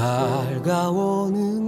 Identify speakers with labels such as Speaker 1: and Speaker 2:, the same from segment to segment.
Speaker 1: 밝아오는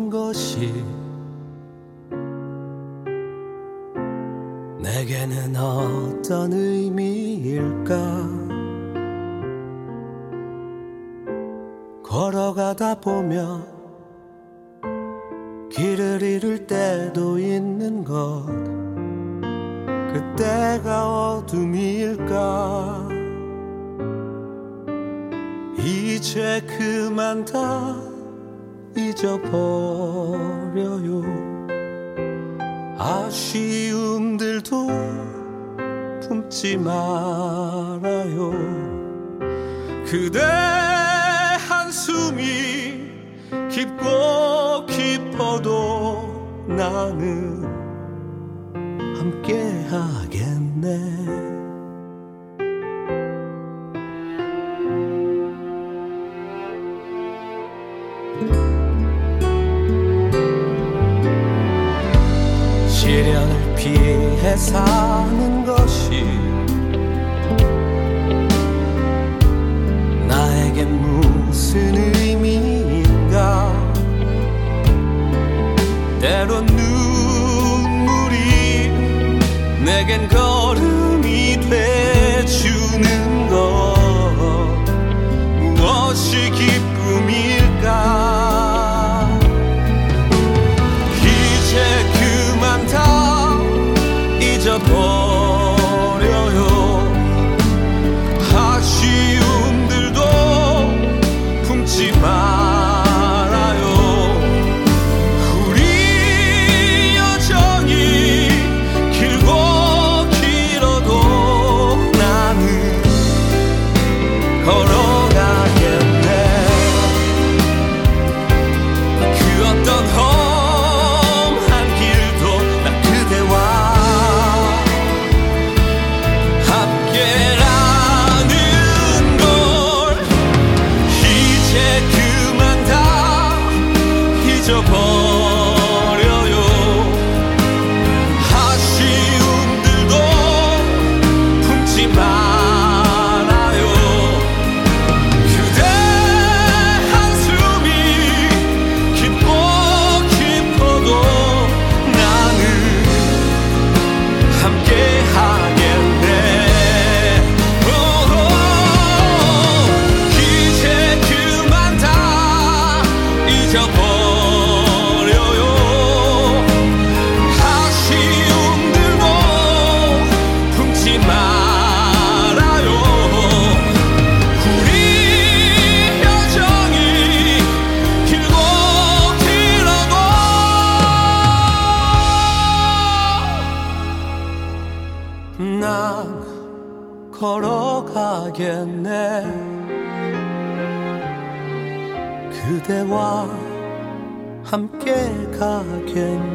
Speaker 1: 他愿。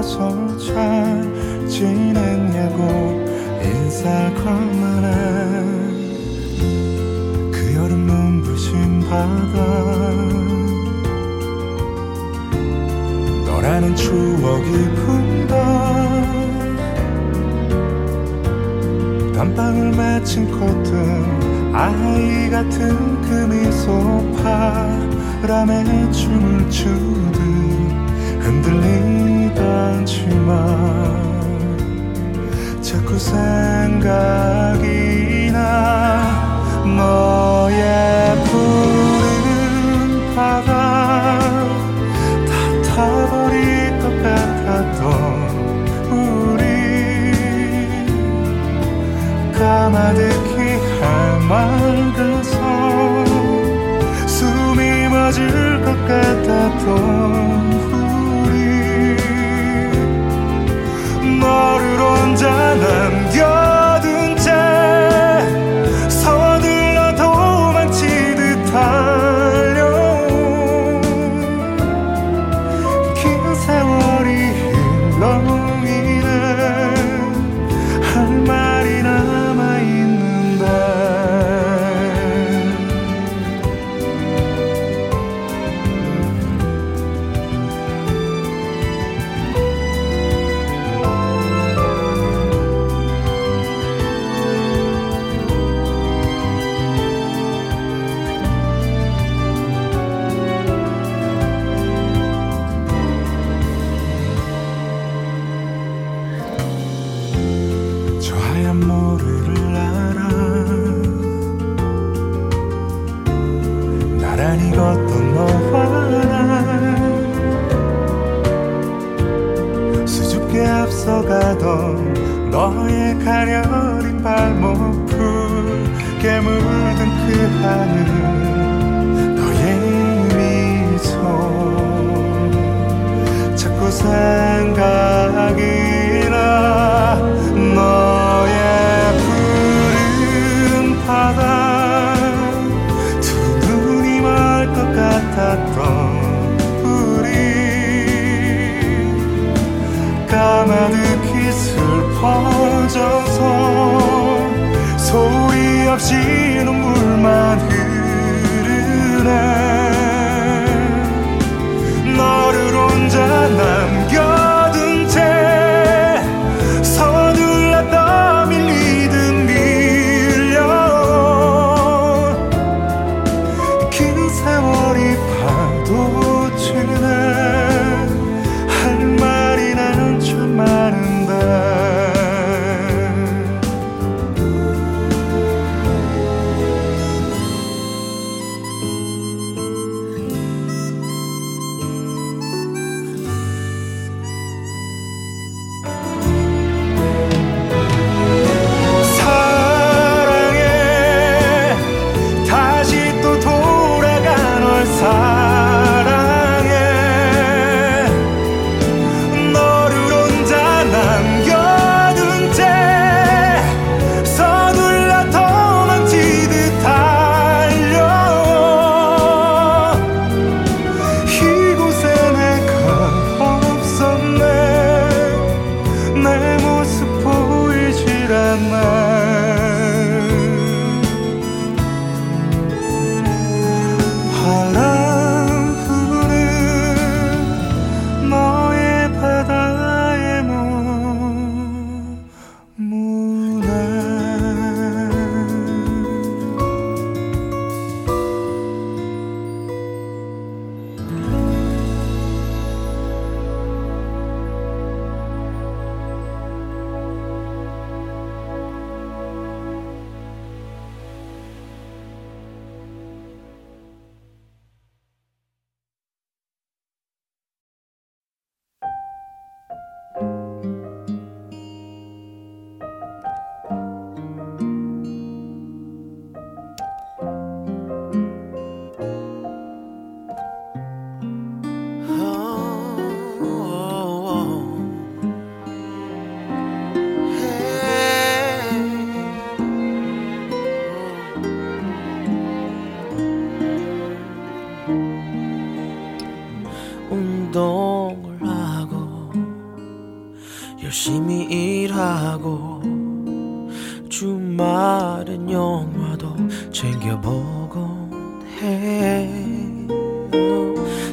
Speaker 2: 만나서
Speaker 3: 잘 지냈냐고 인사할 만한 그 여름 눈부신 바다. 너라는 추억이 품던 단방을 마친 코튼 아이 같은 그 미소 바람에 춤을 추 가득히 해맑아서 숨이 맞을 것 같았던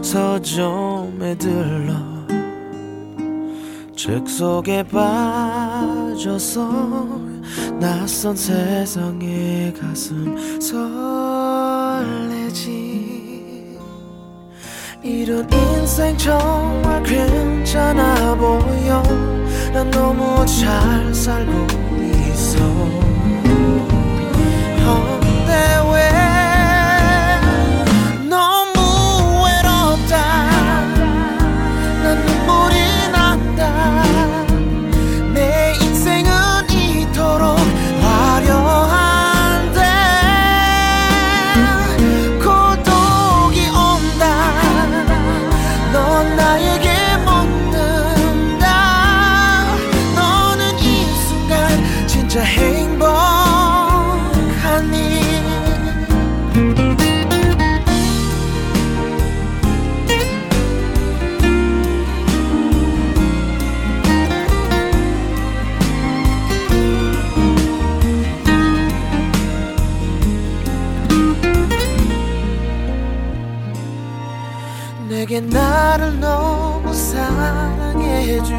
Speaker 2: 서점에 들러. 책 속에 빠져서 낯선 세상에 가슴 설레지. 이런 인생 정말 괜찮아 보여. 난 너무 잘 살고 나를 너무 사랑해주는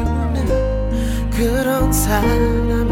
Speaker 2: 그런 사람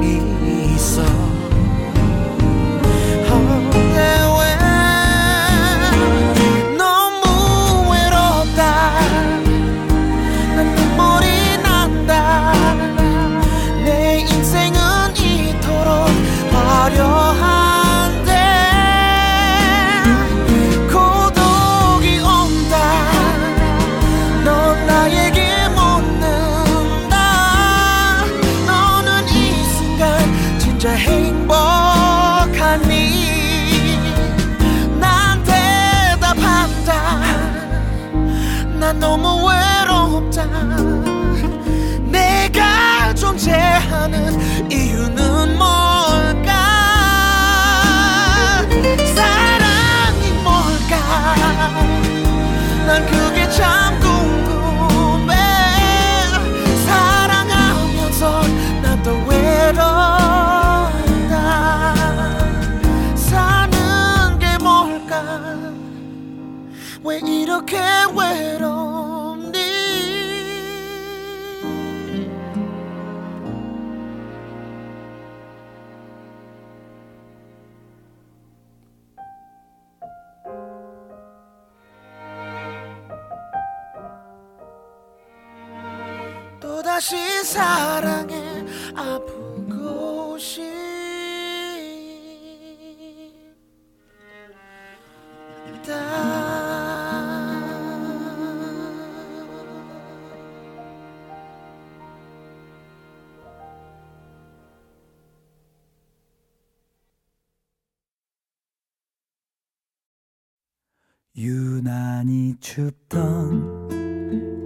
Speaker 4: 유난히 춥던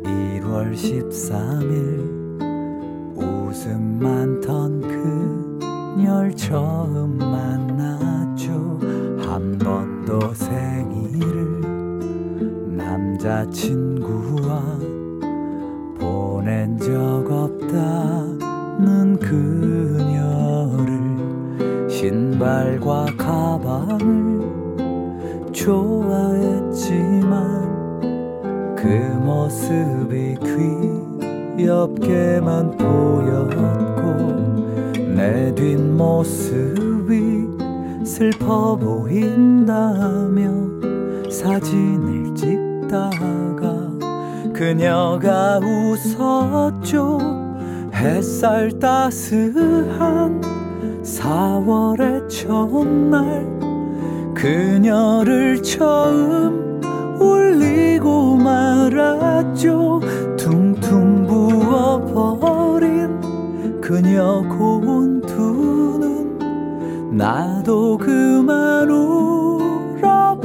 Speaker 4: 1월 13일 웃음 많던 그녀를 처음 만났죠. 한 번도 생일을 남자친구와 보낸 적 없다는 그녀를 신발과 가방을 좋아했지만 그 모습이 귀엽게만 보였고 내 뒷모습이 슬퍼 보인다며 사진을 찍다가 그녀가 웃었죠. 햇살 따스한 4월의 첫날 그녀를 처음 울리고 말았죠. 퉁퉁 부어버린 그녀 고운 두 눈. 나도 그만 울어버렸죠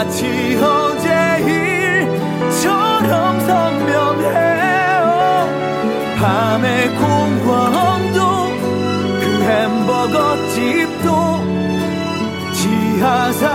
Speaker 5: 마치 어제 일처럼 선명해요. 밤의 공원도 그 햄버거집도 지하상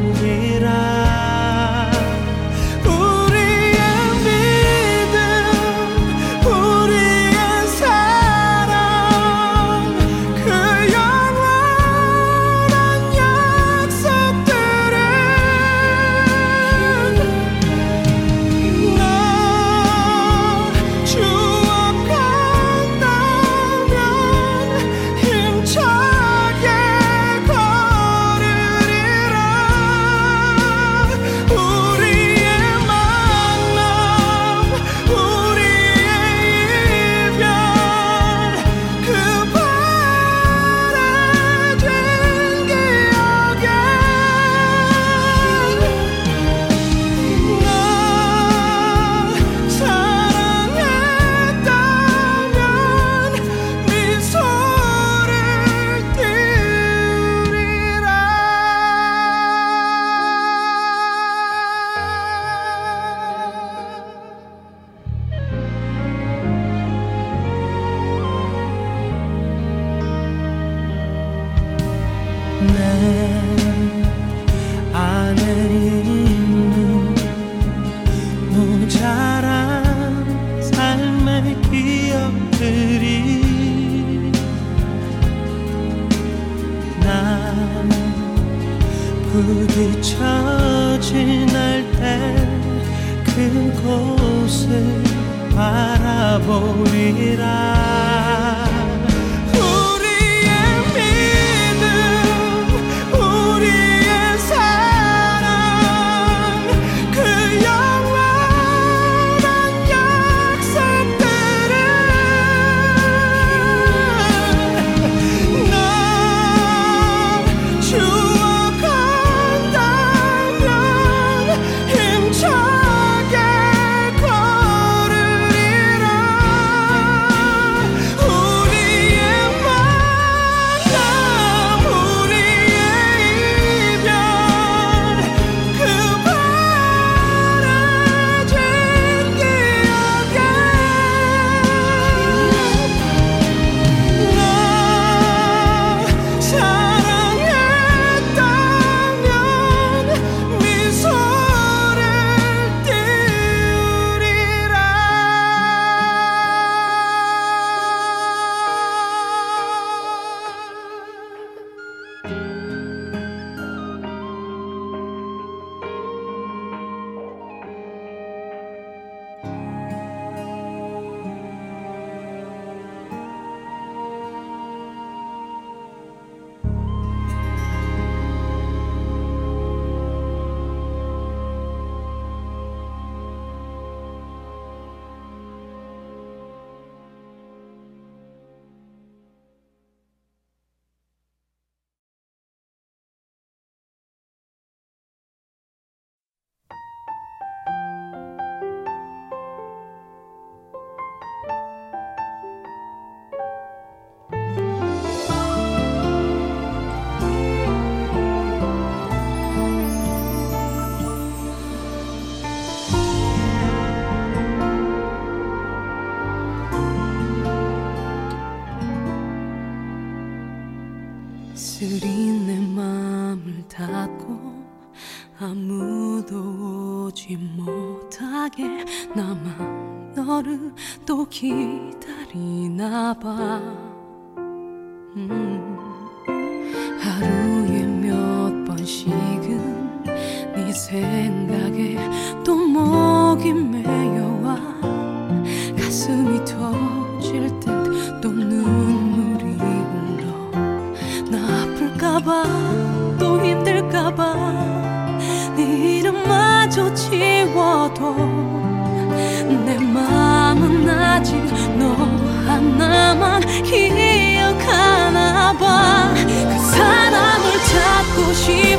Speaker 1: 바
Speaker 6: 기다리나 봐. 음, 하루에 몇 번씩은 네 생각에 또 목이 메여와 가슴이 터질 듯 또 눈물이 흘러. 나 아플까봐 또 힘들까봐 네 이름마저 지워도 너는 아직 너 하나만 기억하나 봐그 사람을 찾고 싶어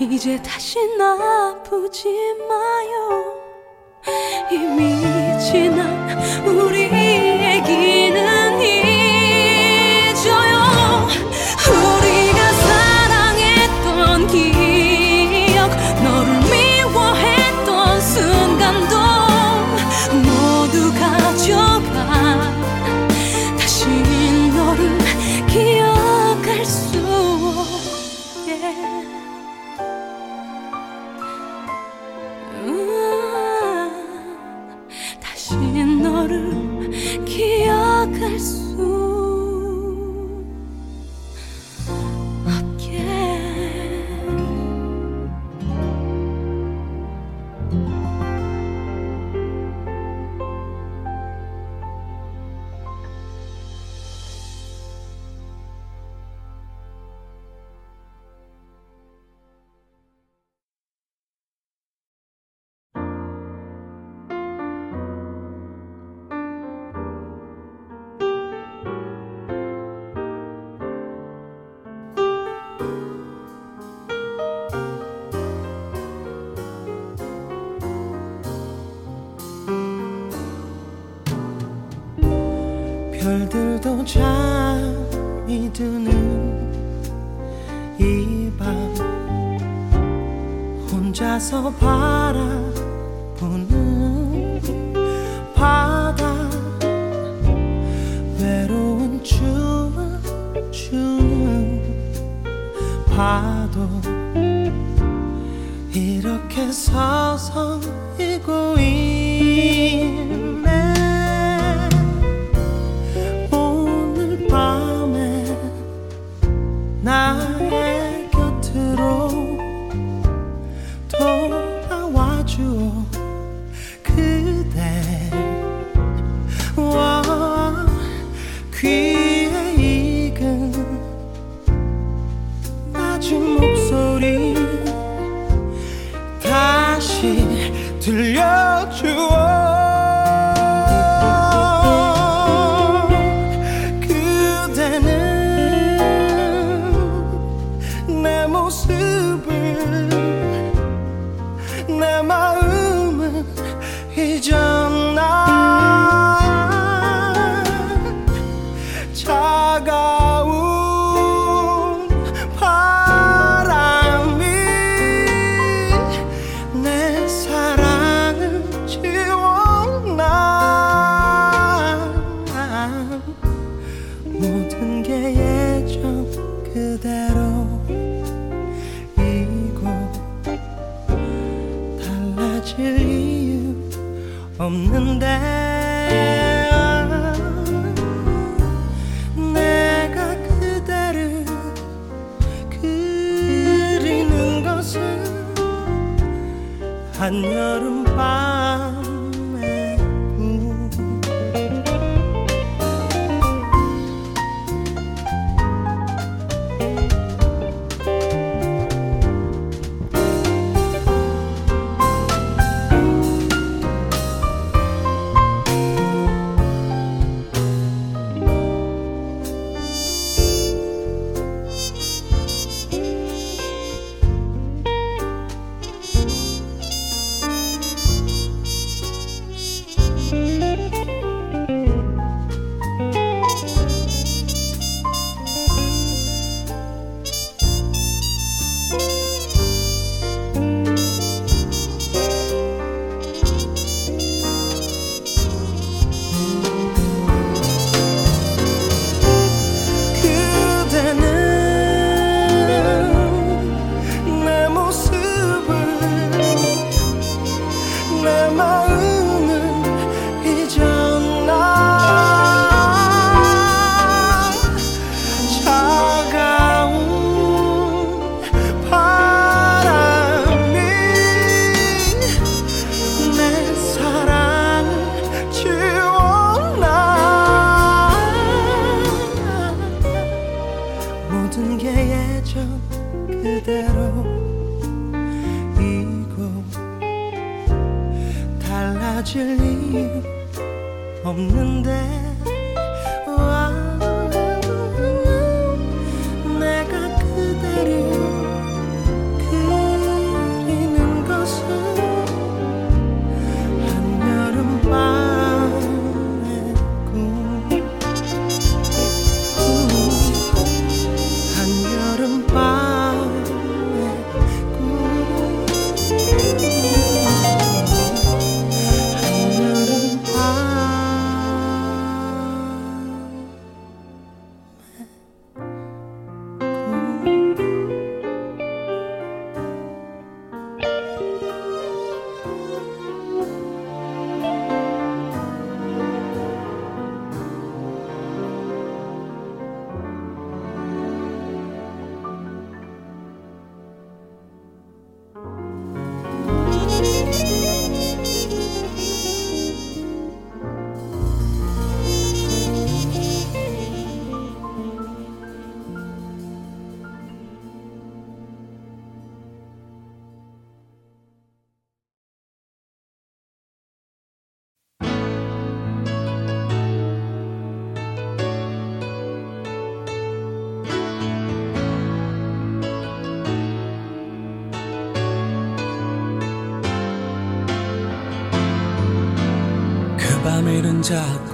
Speaker 6: 이제 다시 나쁘지 마요. 이미 지난
Speaker 2: 우리의
Speaker 7: 길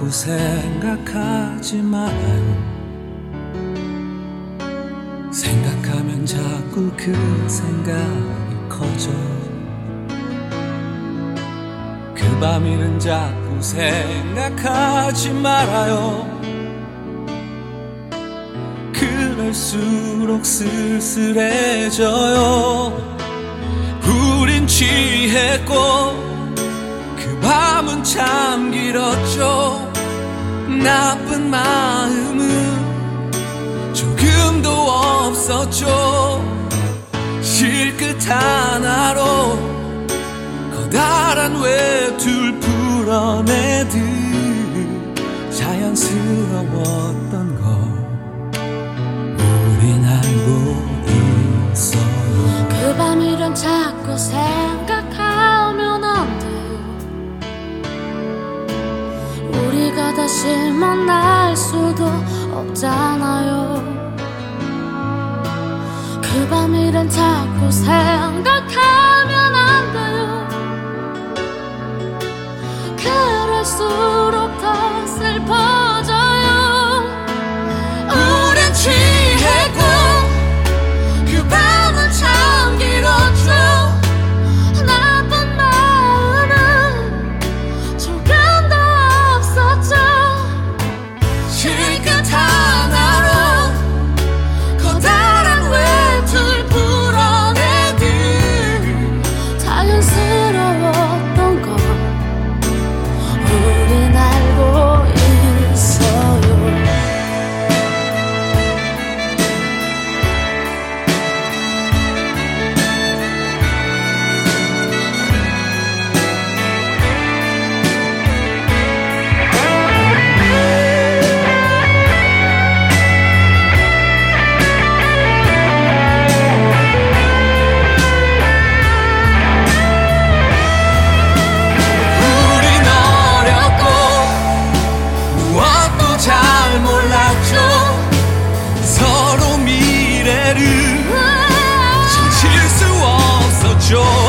Speaker 7: 자꾸 생각하지만 생각하면 자꾸 그 생각이 커져. 그 밤일은 자꾸 생각하지 말아요. 그럴수록 쓸쓸해져요. 우린 취했고 그 밤은 참 길었죠 나쁜 마음은 조금도 없었죠 실끝 하나로 커다란 외투를 풀어내듯 자연스러웠던 걸 우린 알고 있어요
Speaker 8: 그 밤이란 자꾸 생 사실만 알 수도 없잖아요. 그 밤이란 자꾸 생각하면 안 돼요.
Speaker 6: 그럴수록 る小さを訴状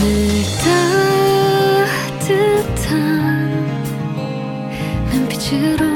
Speaker 6: 늘 따뜻한 눈빛으로